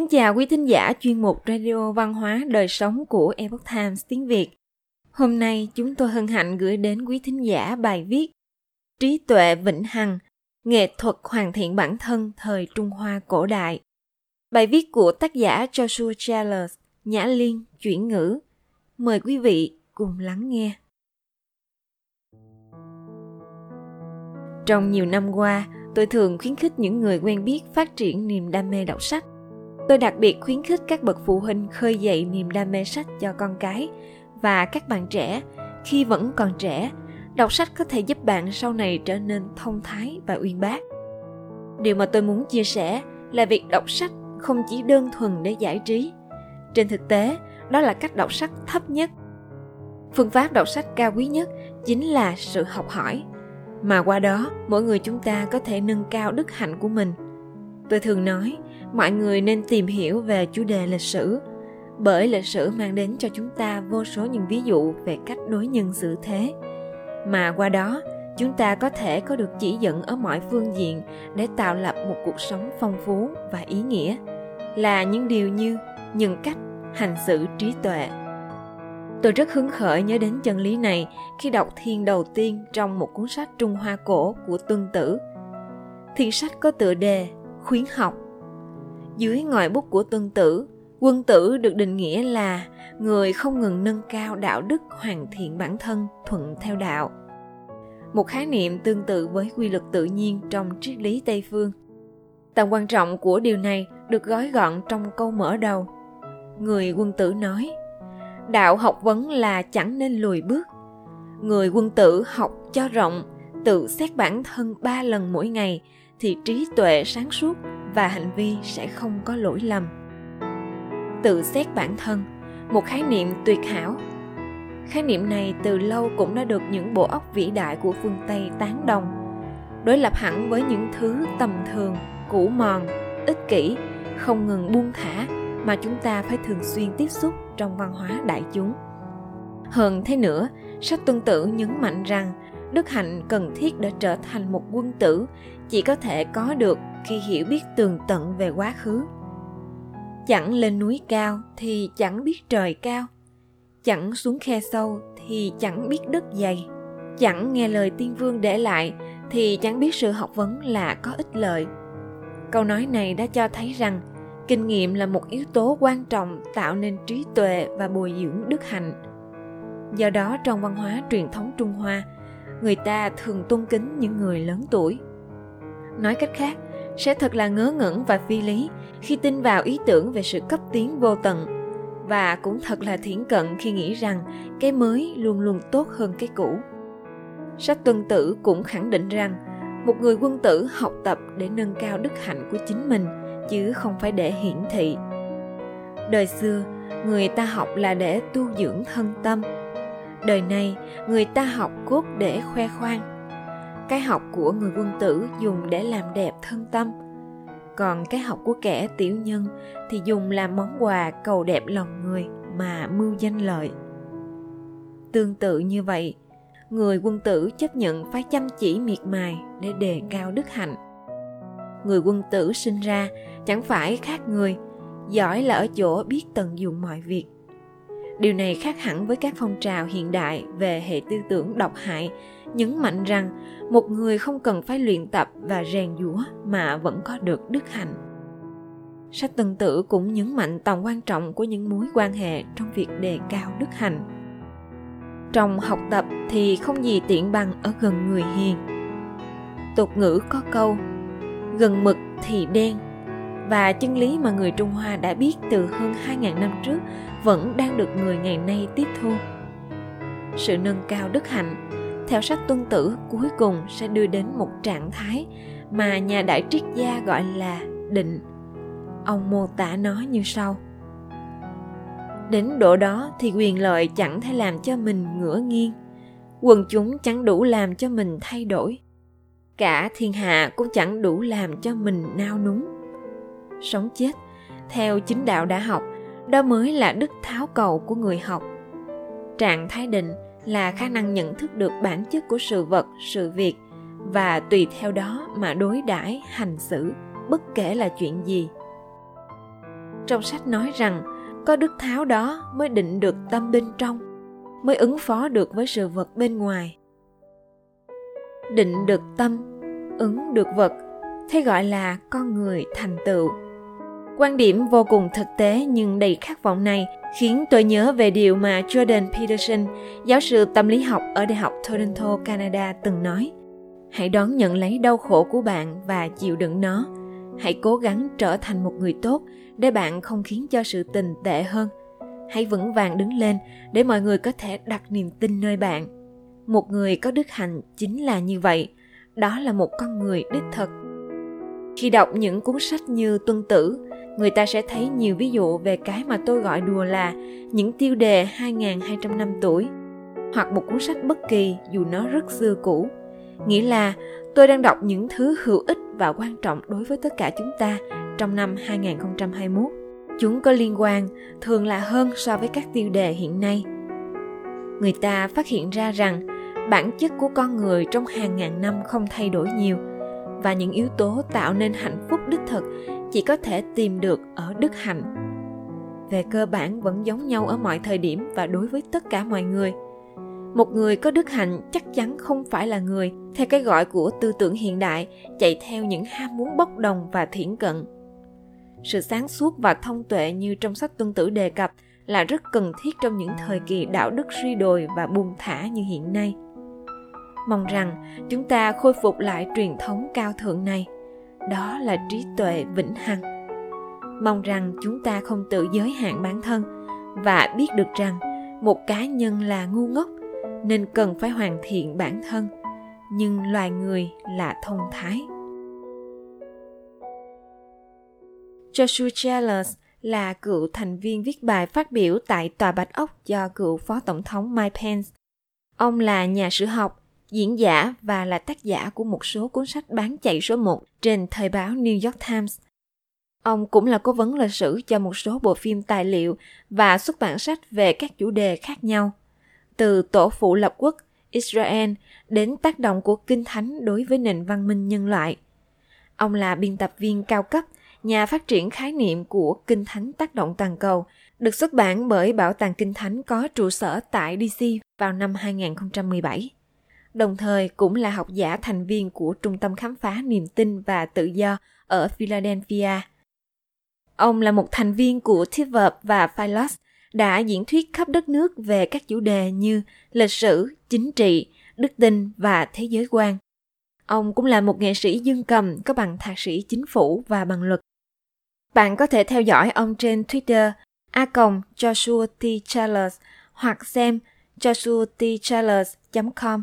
Kính chào quý thính giả chuyên mục Radio Văn hóa Đời Sống của Epoch Times tiếng Việt. Hôm nay chúng tôi hân hạnh gửi đến quý thính giả bài viết Trí tuệ vĩnh hằng, nghệ thuật hoàn thiện bản thân thời Trung Hoa cổ đại. Bài viết của tác giả Joshua Chalice, Nhã Liên, chuyển ngữ. Mời quý vị cùng lắng nghe. Trong nhiều năm qua, tôi thường khuyến khích những người quen biết phát triển niềm đam mê đọc sách. Tôi đặc biệt khuyến khích các bậc phụ huynh khơi dậy niềm đam mê sách cho con cái và các bạn trẻ khi vẫn còn trẻ, đọc sách có thể giúp bạn sau này trở nên thông thái và uyên bác. Điều mà tôi muốn chia sẻ là việc đọc sách không chỉ đơn thuần để giải trí. Trên thực tế, đó là cách đọc sách thấp nhất. Phương pháp đọc sách cao quý nhất chính là sự học hỏi mà qua đó mỗi người chúng ta có thể nâng cao đức hạnh của mình tôi thường nói, mọi người nên tìm hiểu về chủ đề lịch sử, bởi lịch sử mang đến cho chúng ta vô số những ví dụ về cách đối nhân xử thế mà qua đó, chúng ta có thể có được chỉ dẫn ở mọi phương diện để tạo lập một cuộc sống phong phú và ý nghĩa, là những điều như nhân cách, hành xử, trí tuệ Tôi rất hứng khởi nhớ đến chân lý này khi đọc thiên đầu tiên trong một cuốn sách Trung Hoa cổ của Tuân Tử. Thiên sách có tựa đề Khuyến học. Dưới ngòi bút của Tuân Tử, quân tử được định nghĩa là người không ngừng nâng cao đạo đức hoàn thiện bản thân thuận theo đạo. Một khái niệm tương tự với quy luật tự nhiên trong triết lý Tây phương. Tầm quan trọng của điều này được gói gọn trong câu mở đầu. Người quân tử nói, đạo học vấn là chẳng nên lùi bước người quân tử học cho rộng tự xét bản thân ba lần mỗi ngày thì trí tuệ sáng suốt và hành vi sẽ không có lỗi lầm. Tự xét bản thân, một khái niệm tuyệt hảo. Khái niệm này từ lâu cũng đã được những bộ óc vĩ đại của phương tây tán đồng, đối lập hẳn với những thứ tầm thường, cũ mòn, ích kỷ, không ngừng buông thả mà chúng ta phải thường xuyên tiếp xúc trong văn hóa đại chúng. Hơn thế nữa, sách tuân tử nhấn mạnh rằng đức hạnh cần thiết để trở thành một quân tử chỉ có thể có được khi hiểu biết tường tận về quá khứ. Chẳng lên núi cao thì chẳng biết trời cao. Chẳng xuống khe sâu thì chẳng biết đất dày. Chẳng nghe lời tiên vương để lại thì chẳng biết sự học vấn là có ích lợi. Câu nói này đã cho thấy rằng kinh nghiệm là một yếu tố quan trọng tạo nên trí tuệ và bồi dưỡng đức hạnh. Do đó trong văn hóa truyền thống trung hoa, người ta thường tôn kính những người lớn tuổi nói cách khác, sẽ thật là ngớ ngẩn và phi lý khi tin vào ý tưởng về sự cấp tiến vô tận. Và cũng thật là thiển cận khi nghĩ rằng cái mới luôn luôn tốt hơn cái cũ. Sách tuân tử cũng khẳng định rằng một người quân tử học tập để nâng cao đức hạnh của chính mình, chứ không phải để hiển thị. Đời xưa, người ta học là để tu dưỡng thân tâm. Đời này người ta học cốt để khoe khoang cái học của người quân tử dùng để làm đẹp thân tâm. Còn cái học của kẻ tiểu nhân thì dùng làm món quà cầu đẹp lòng người mà mưu danh lợi. Tương tự như vậy, người quân tử chấp nhận phải chăm chỉ miệt mài để đề cao đức hạnh. Người quân tử sinh ra chẳng phải khác người, giỏi là ở chỗ biết tận dụng mọi việc điều này khác hẳn với các phong trào hiện đại về hệ tư tưởng độc hại, nhấn mạnh rằng một người không cần phải luyện tập và rèn giũa mà vẫn có được đức hạnh. Sách tân tử cũng nhấn mạnh tầm quan trọng của những mối quan hệ trong việc đề cao đức hạnh. Trong học tập thì không gì tiện bằng ở gần người hiền. Tục ngữ có câu, gần mực thì đen và chân lý mà người Trung Hoa đã biết từ hơn 2.000 năm trước vẫn đang được người ngày nay tiếp thu. Sự nâng cao đức hạnh, theo sách tuân tử cuối cùng sẽ đưa đến một trạng thái mà nhà đại triết gia gọi là định. Ông mô tả nó như sau. Đến độ đó thì quyền lợi chẳng thể làm cho mình ngửa nghiêng, quần chúng chẳng đủ làm cho mình thay đổi cả thiên hạ cũng chẳng đủ làm cho mình nao núng sống chết. Theo chính đạo đã học, đó mới là đức tháo cầu của người học. Trạng thái định là khả năng nhận thức được bản chất của sự vật, sự việc, và tùy theo đó mà đối đãi, hành xử, bất kể là chuyện gì. Trong sách nói rằng, có đức tháo đó mới định được tâm bên trong, mới ứng phó được với sự vật bên ngoài. Định được tâm, ứng được vật, thế gọi là con người thành tựu quan điểm vô cùng thực tế nhưng đầy khát vọng này, khiến tôi nhớ về điều mà jordan peterson, giáo sư tâm lý học ở đại học toronto, canada từng nói. Hãy đón nhận lấy đau khổ của bạn và chịu đựng nó. Hãy cố gắng trở thành một người tốt để bạn không khiến cho sự tình tệ hơn. Hãy vững vàng đứng lên để mọi người có thể đặt niềm tin nơi bạn. Một người có đức hạnh chính là như vậy. Đó là một con người đích thực. Khi đọc những cuốn sách như tuân tử người ta sẽ thấy nhiều ví dụ về cái mà tôi gọi đùa là những tiêu đề 2.200 năm tuổi, hoặc một cuốn sách bất kỳ dù nó rất xưa cũ nghĩa là tôi đang đọc những thứ hữu ích và quan trọng đối với tất cả chúng ta trong năm 2021. Chúng có liên quan thường là hơn so với các tiêu đề hiện nay. Người ta phát hiện ra rằng bản chất của con người trong hàng ngàn năm không thay đổi nhiều, và những yếu tố tạo nên hạnh phúc đích thực chỉ có thể tìm được ở đức hạnh. Về cơ bản vẫn giống nhau ở mọi thời điểm và đối với tất cả mọi người – một người có đức hạnh chắc chắn không phải là người, theo cái gọi của tư tưởng hiện đại, chạy theo những ham muốn bốc đồng và thiển cận. Sự sáng suốt và thông tuệ như trong sách tuân tử đề cập là rất cần thiết trong những thời kỳ đạo đức suy đồi và buông thả như hiện nay. Mong rằng chúng ta khôi phục lại truyền thống cao thượng này đó là trí tuệ vĩnh hằng mong rằng chúng ta không tự giới hạn bản thân và biết được rằng một cá nhân là ngu ngốc nên cần phải hoàn thiện bản thân nhưng loài người là thông thái Joshua Chalice là cựu thành viên viết bài phát biểu tại Tòa Bạch Ốc do cựu Phó Tổng thống Mike Pence. Ông là nhà sử học, diễn giả và là tác giả của một số cuốn sách bán chạy số 1 trên thời báo New York Times. Ông cũng là cố vấn lịch sử cho một số bộ phim tài liệu và xuất bản sách về các chủ đề khác nhau từ tổ phụ lập quốc Israel đến tác động của Kinh Thánh đối với nền văn minh nhân loại. Ông là biên tập viên cao cấp, nhà phát triển khái niệm của Kinh Thánh tác động toàn cầu, được xuất bản bởi Bảo tàng Kinh Thánh có trụ sở tại DC vào năm 2017. Đồng thời cũng là học giả thành viên của Trung tâm Khám phá Niềm tin và Tự do ở Philadelphia. Ông là một thành viên của TVEP và Philos, đã diễn thuyết khắp đất nước về các chủ đề như lịch sử, chính trị, đức tin và thế giới quan. Ông cũng là một nghệ sĩ dương cầm có bằng thạc sĩ chính phủ và bằng luật. Bạn có thể theo dõi ông trên Twitter a Joshua T. Charles hoặc xem joshuatcharles.com.